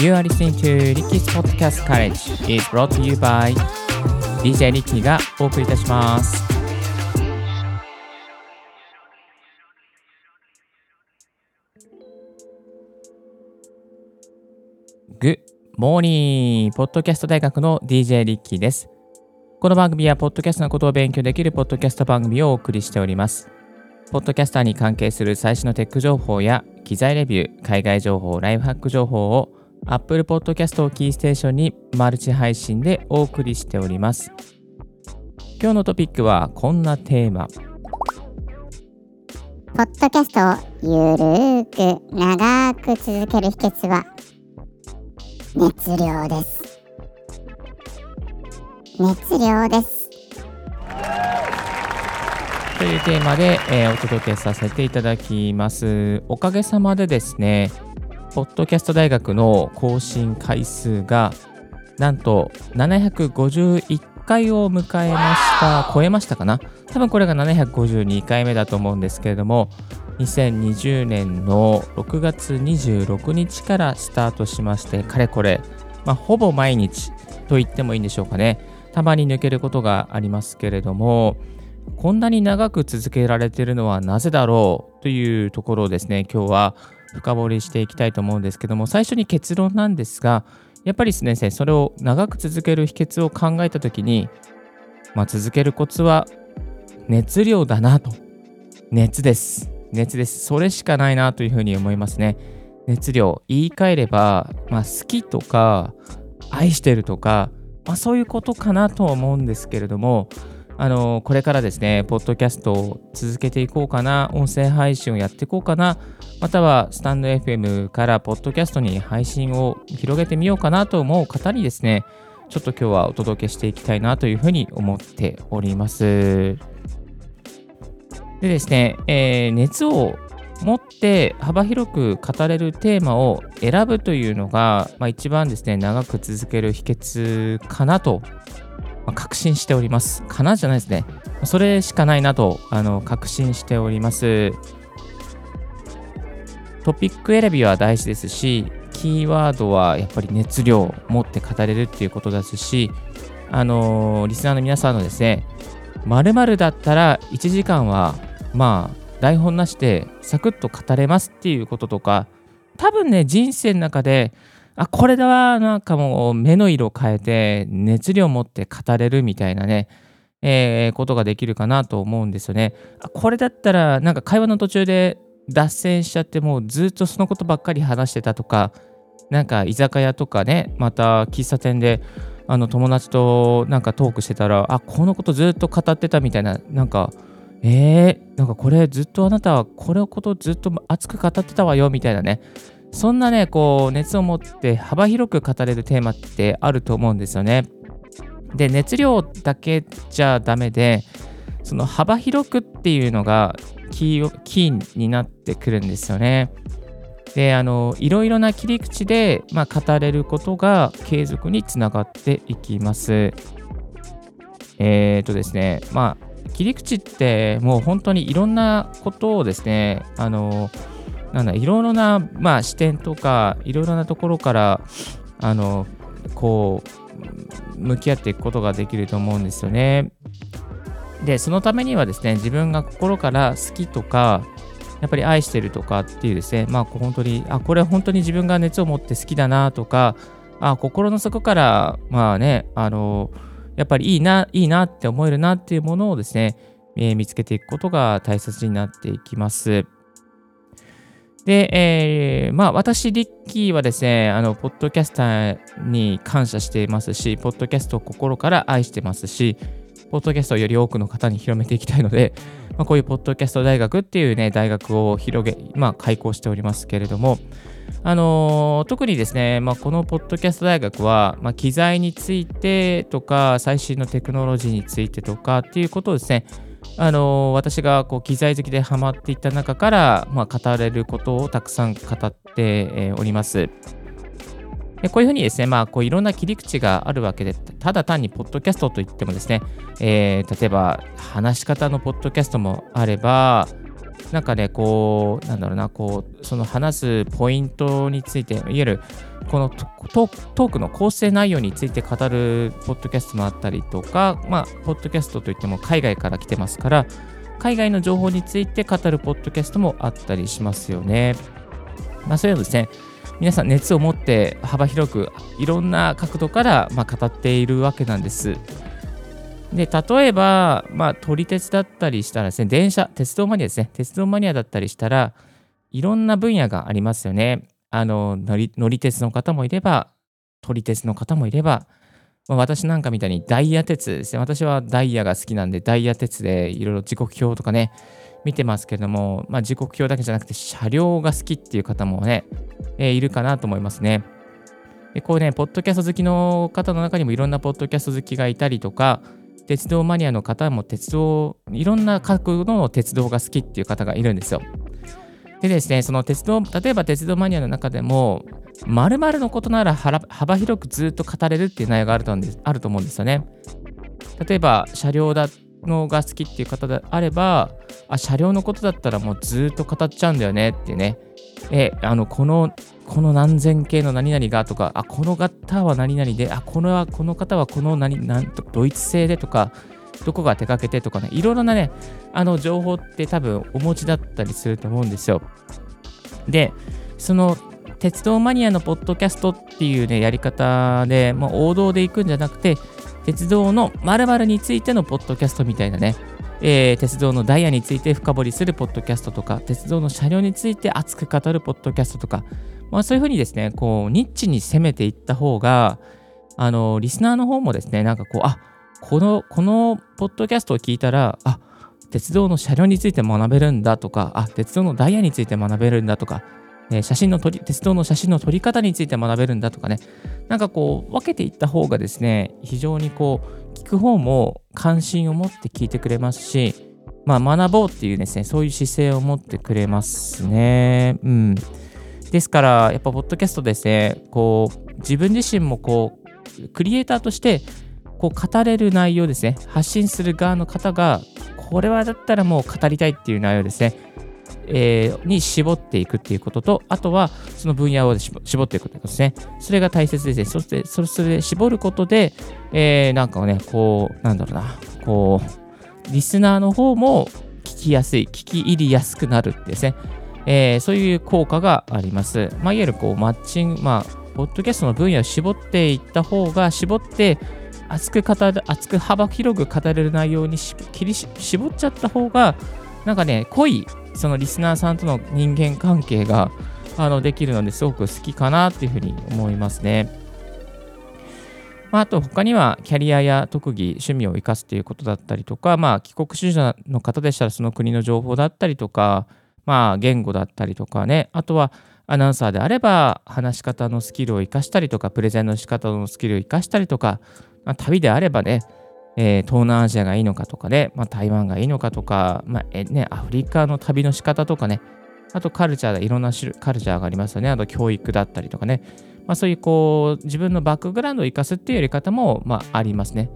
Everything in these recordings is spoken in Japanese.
You are listening to Ricky's Podcast College is brought to you by DJ Ricky がお送りいたします。Good morning! ポッドキャスト大学の DJ リッキーです。この番組は、ポッドキャストのことを勉強できるポッドキャスト番組をお送りしております。ポッドキャスターに関係する最新のテック情報や機材レビュー、海外情報、ライフハック情報を Apple Podcast をキーステーションにマルチ配信でお送りしております。今日のトピックはこんなテーマ。ポッドキャストをゆるーく長く続ける秘訣は熱量です。熱量です。というテーマで、えーお届けさせていただきます。おかげさまでですね、ポッドキャスト大学の更新回数がなんと751回を迎えました。超えましたかな？多分これが752回目だと思うんですけれども、2020年の6月26日からスタートしまして、かれこれ、まあ、ほぼ毎日と言ってもいいんでしょうかね。たまに抜けることがありますけれども、こんなに長く続けられているのはなぜだろうというところをですね、今日は深掘りしていきたいと思うんですけども、最初に結論なんですが、やっぱりですね、それを長く続ける秘訣を考えたときに、まあ、続けるコツは熱量だなと。熱です。熱です。それしかないなというふうに思いますね。熱量。言い換えれば、まあ、好きとか、愛してるとか、まあ、そういうことかなとは思うんですけれども、あのこれからですね、ポッドキャストを続けていこうかな、音声配信をやっていこうかな、またはスタンド FM からポッドキャストに配信を広げてみようかなと思う方にですね、ちょっと今日はお届けしていきたいなというふうに思っております。でですね、えー熱を持って幅広く語れるテーマを選ぶというのが、まあ、一番ですね、長く続ける秘訣かなとまあ確信しております。かなじゃないですね。それしかないなとあの確信しております。トピック選びは大事ですし、キーワードはやっぱり熱量を持って語れるっていうことですし、あのリスナーの皆さんのですね、〇〇だったら1時間はまあ台本なしでサクッと語れますっていうこととか、多分ね、人生の中であこれだわなんかもう目の色を変えて熱量を持って語れるみたいなね、えーことができるかなと思うんですよね。あこれだったらなんか会話の途中で脱線しちゃってもうずっとそのことばっかり話してたとかなんか居酒屋とかねまた喫茶店であの友達となんかトークしてたらあこのことずっと語ってたみたいななんかえー、なんかこれずっとあなたはこれのことずっと熱く語ってたわよみたいなねそんなね、こう、熱を持って幅広く語れるテーマってあると思うんですよね。で、熱量だけじゃダメで、その幅広くっていうのがキーキーになってくるんですよね。で、あの、いろいろな切り口で、まあ、語れることが継続につながっていきます。えっ、とですね、まあ、切り口ってもう本当にいろんなことをですね、あの、なんだいろいろな、まあ、視点とかいろいろなところからあのこう向き合っていくことができると思うんですよね。でそのためにはですね自分が心から好きとかやっぱり愛してるとかっていうですねまあ本当にあこれ本当に自分が熱を持って好きだなとかあ心の底からまあねあのやっぱりいいないいなって思えるなっていうものをですね、えー見つけていくことが大切になっていきます。で、えーまあ、私、リッキーはですね、あの、ポッドキャスターに感謝していますし、ポッドキャストを心から愛してますし、ポッドキャストをより多くの方に広めていきたいので、まあ、こういうポッドキャスト大学っていうね、大学を広げ、まあ、開校しておりますけれども、あのー特にですね、まあ、このポッドキャスト大学は、まあ、機材についてとか、最新のテクノロジーについてとかっていうことをですね、あの私がこう機材好きでハマっていった中から、まあ、語れることをたくさん語って、おります。でこういうふうにですね、まあ、こういろんな切り口があるわけで、ただ単にポッドキャストといってもですね、えー例えば話し方のポッドキャストもあれば、なんかね、こう、なんだろうな、こう、その話すポイントについて、いわゆる、このトークの構成内容について語るポッドキャストもあったりとか、まあ、ポッドキャストといっても海外から来てますから、海外の情報について語るポッドキャストもあったりしますよね。まあ、そういうのですね、皆さん熱を持って幅広くいろんな角度からま語っているわけなんです。で、例えば、まあ、撮り鉄だったりしたらですね、電車、鉄道マニアですね、鉄道マニアだったりしたら、いろんな分野がありますよね。あの、乗り乗り鉄の方もいれば、撮り鉄の方もいれば、まあ、私なんかみたいにダイヤ鉄ですね。私はダイヤが好きなんで、ダイヤ鉄でいろいろ時刻表とかね、見てますけれども、まあ、時刻表だけじゃなくて、車両が好きっていう方もね、えー、いるかなと思いますね。でこうね、ポッドキャスト好きの方の中にもいろんなポッドキャスト好きがいたりとか、鉄道マニアの方も鉄道、いろんな角度の鉄道が好きっていう方がいるんですよ。でですね、その鉄道、例えば鉄道マニアの中でも、まるのことなら幅広くずっと語れるっていう内容があるとあると思うんですよね。例えば、車両だのが好きっていう方であれば、あ、車両のことだったらもうずっと語っちゃうんだよねっていうね。え、あの、このこの何千系の何々がとか、あ、この方は何々で、あ、このこの方はこの何、なんとドイツ製でとか、どこが手掛けてとかね、いろいろなね、あの情報って多分お持ちだったりすると思うんですよ。で、その鉄道マニアのポッドキャストっていうね、やり方で、もう王道で行くんじゃなくて、鉄道の〇〇についてのポッドキャストみたいなね、えー、鉄道のダイヤについて深掘りするポッドキャストとか、鉄道の車両について熱く語るポッドキャストとか、まあ、そういうふうにですね、こう、ニッチに攻めていった方が、あの、リスナーの方もですね、なんかこう、あ、この、このポッドキャストを聞いたら、あ、鉄道の車両について学べるんだとか、あ、鉄道のダイヤについて学べるんだとか、え写真の撮り、鉄道の写真の撮り方について学べるんだとかね、なんかこう、分けていった方がですね、非常にこう、聞く方も関心を持って聞いてくれますし、まあ、学ぼうっていうですね、そういう姿勢を持ってくれますね。うん。ですから、やっぱ、ポッドキャストですね、こう、自分自身もこう、クリエイターとして、こう、語れる内容ですね、発信する側の方が、これはだったらもう語りたいっていう内容ですね、えー、に絞っていくっていうことと、あとはその分野を絞っていくということですね。それが大切ですね。そして、それで絞ることで、えー、なんかね、こう、なんだろうな、こう、リスナーの方も聞きやすい、聞き入りやすくなるってですね。えー、そういう効果があります。まあ、いわゆるこうマッチング、まあ、ポッドキャストの分野を絞っていった方が、絞って、熱く語る、熱く幅広く語れる内容に切り絞っちゃった方が、なんかね、濃い、そのリスナーさんとの人間関係があのできるのですごく好きかなっていうふうに思いますね。まあ、あと他にはキャリアや特技、趣味を生かすということだったりとか、まあ、帰国子女の方でしたらその国の情報だったりとか、まあ、言語だったりとかね、あとはアナウンサーであれば、話し方のスキルを生かしたりとか、プレゼンの仕方のスキルを生かしたりとか、まあ、旅であればね、えー、東南アジアがいいのかとかね、まあ、台湾がいいのかとか、まあえね、アフリカの旅の仕方とかね、あとカルチャーでいろんなカルチャーがありますよね。あと教育だったりとかね。まあ、そういうこう自分のバックグラウンドを生かすっていうやり方も、まあ、ありますね。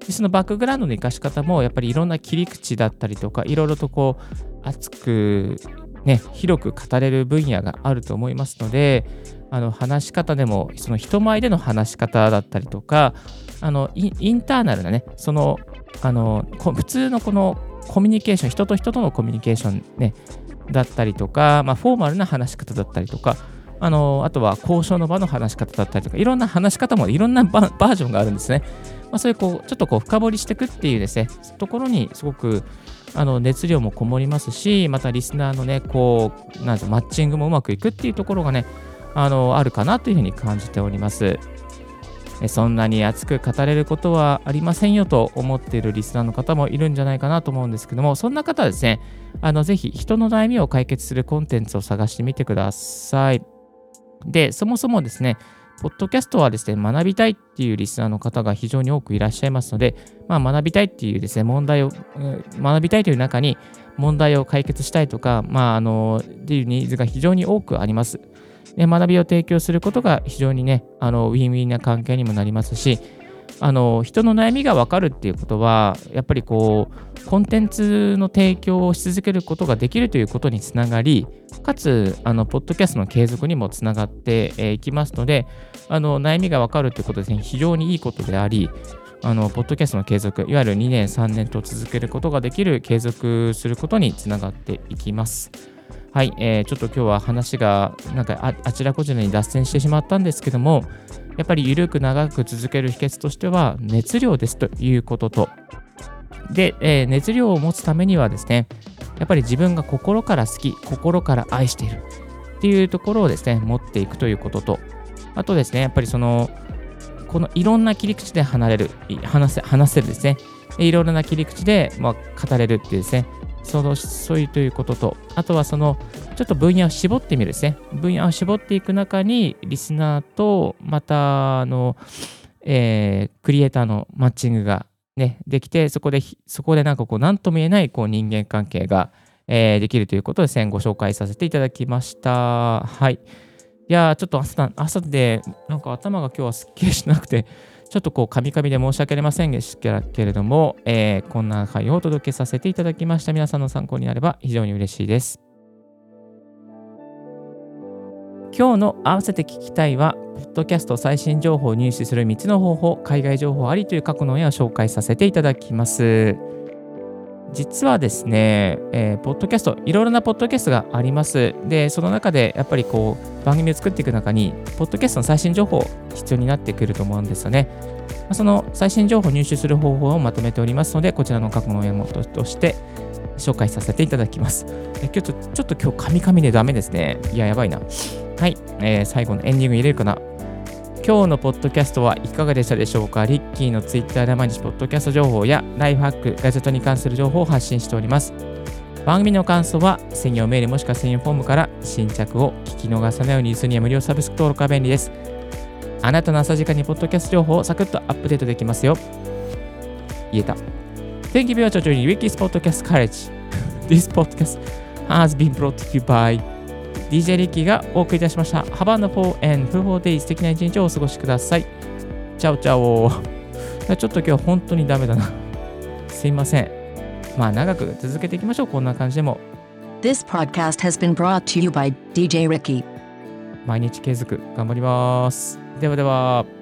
でそのバックグラウンドの生かし方もやっぱりいろんな切り口だったりとかいろいろとこう熱くね、広く語れる分野があると思いますので、あの話し方でも、その人前での話し方だったりとか、あのインターナルなね、そのあの普通のこのコミュニケーション、人と人とのコミュニケーション、ね、だったりとか、まあ、フォーマルな話し方だったりとか、あのあとは交渉の場の話し方だったりとか、いろんな話し方もいろんな バージョンがあるんですね。まあ、そういうこう、ちょっとこう深掘りしていくっていうですね、ところにすごくあの熱量もこもりますし、またリスナーのね、こう、なんマッチングもうまくいくっていうところがね、あのあるかなというふうに感じております。そんなに熱く語れることはありませんよと思っているリスナーの方もいるんじゃないかなと思うんですけども、そんな方はですね、あのぜひ人の悩みを解決するコンテンツを探してみてください。で、そもそもですね、ポッドキャストはですね、学びたいっていうリスナーの方が非常に多くいらっしゃいますので、まあ、学びたいっていうですね、問題を、学びたいという中に問題を解決したいとか、まあ、あの、っていうニーズが非常に多くあります。で学びを提供することが非常にね、あの、ウィンウィンな関係にもなりますし、あの人の悩みが分かるっていうことはやっぱりこうコンテンツの提供をし続けることができるということにつながりかつあのポッドキャストの継続にもつながってい、きますのであの悩みが分かるということですね非常にいいことでありあのポッドキャストの継続いわゆる2年3年と続けることができる継続することにつながっていきます。はい、えー、ちょっと今日は話がなんかあちらこちらに脱線してしまったんですけども、やっぱり緩く長く続ける秘訣としては熱量ですということと、で、えー、熱量を持つためにはですね、やっぱり自分が心から好き、心から愛しているっていうところをですね、持っていくということと、あとですね、やっぱりその、このいろんな切り口で離れる、話せ話せるですね、いろいろな切り口で、まあ、語れるっていうですね、そのそういうということと、あとはその、ちょっと分野を絞ってみるですね。分野を絞っていく中に、リスナーと、また、あの、えー、クリエイターのマッチングがね、できて、そこで、そこでなんかこう、なんとも言えないこう人間関係が、えー、できるということで、ですね、ご紹介させていただきました。はい。いやちょっと朝朝で、なんか頭が今日はすっきりしなくて、ちょっとこう、カミカミで申し訳ありませんでしたけれども、えー、こんな回をお届けさせていただきました。皆さんの参考になれば非常に嬉しいです。今日の合わせて聞きたいは、ポッドキャスト最新情報を入手する3つの方法、海外情報ありという過去の絵を紹介させていただきます。実はですね、えー、ポッドキャスト、いろいろなポッドキャストがあります。で、その中でやっぱりこう、番組を作っていく中に、ポッドキャストの最新情報必要になってくると思うんですよね。その最新情報を入手する方法をまとめておりますので、こちらの過去の絵元として紹介させていただきます。え今日ちょっと今日、カミカミでダメですね。いや、やばいな。はい、えー、最後のエンディング入れるかな。今日のポッドキャストはいかがでしたでしょうか？リッキーのツイッターで毎日ポッドキャスト情報やライフハック、ガジェットに関する情報を発信しております。番組の感想は専用メールもしくは専用フォームから新着を聞き逃さないようにするには無料サブスク登録は便利です。あなたの朝時間にポッドキャスト情報をサクッとアップデートできますよ。言えた。Thank you very much for joining Ricky's Podcast College. This podcast has been brought to you by DJ リッキーがお送りいたしました。Wonderful and fruitful day 素敵な一日をお過ごしください。チャオチャオ。ちょっと今日本当にダメだな。すいません。まあ長く続けていきましょう。こんな感じでも。This podcast has been brought to you by DJ Ricky. 毎日継続頑張ります。ではでは。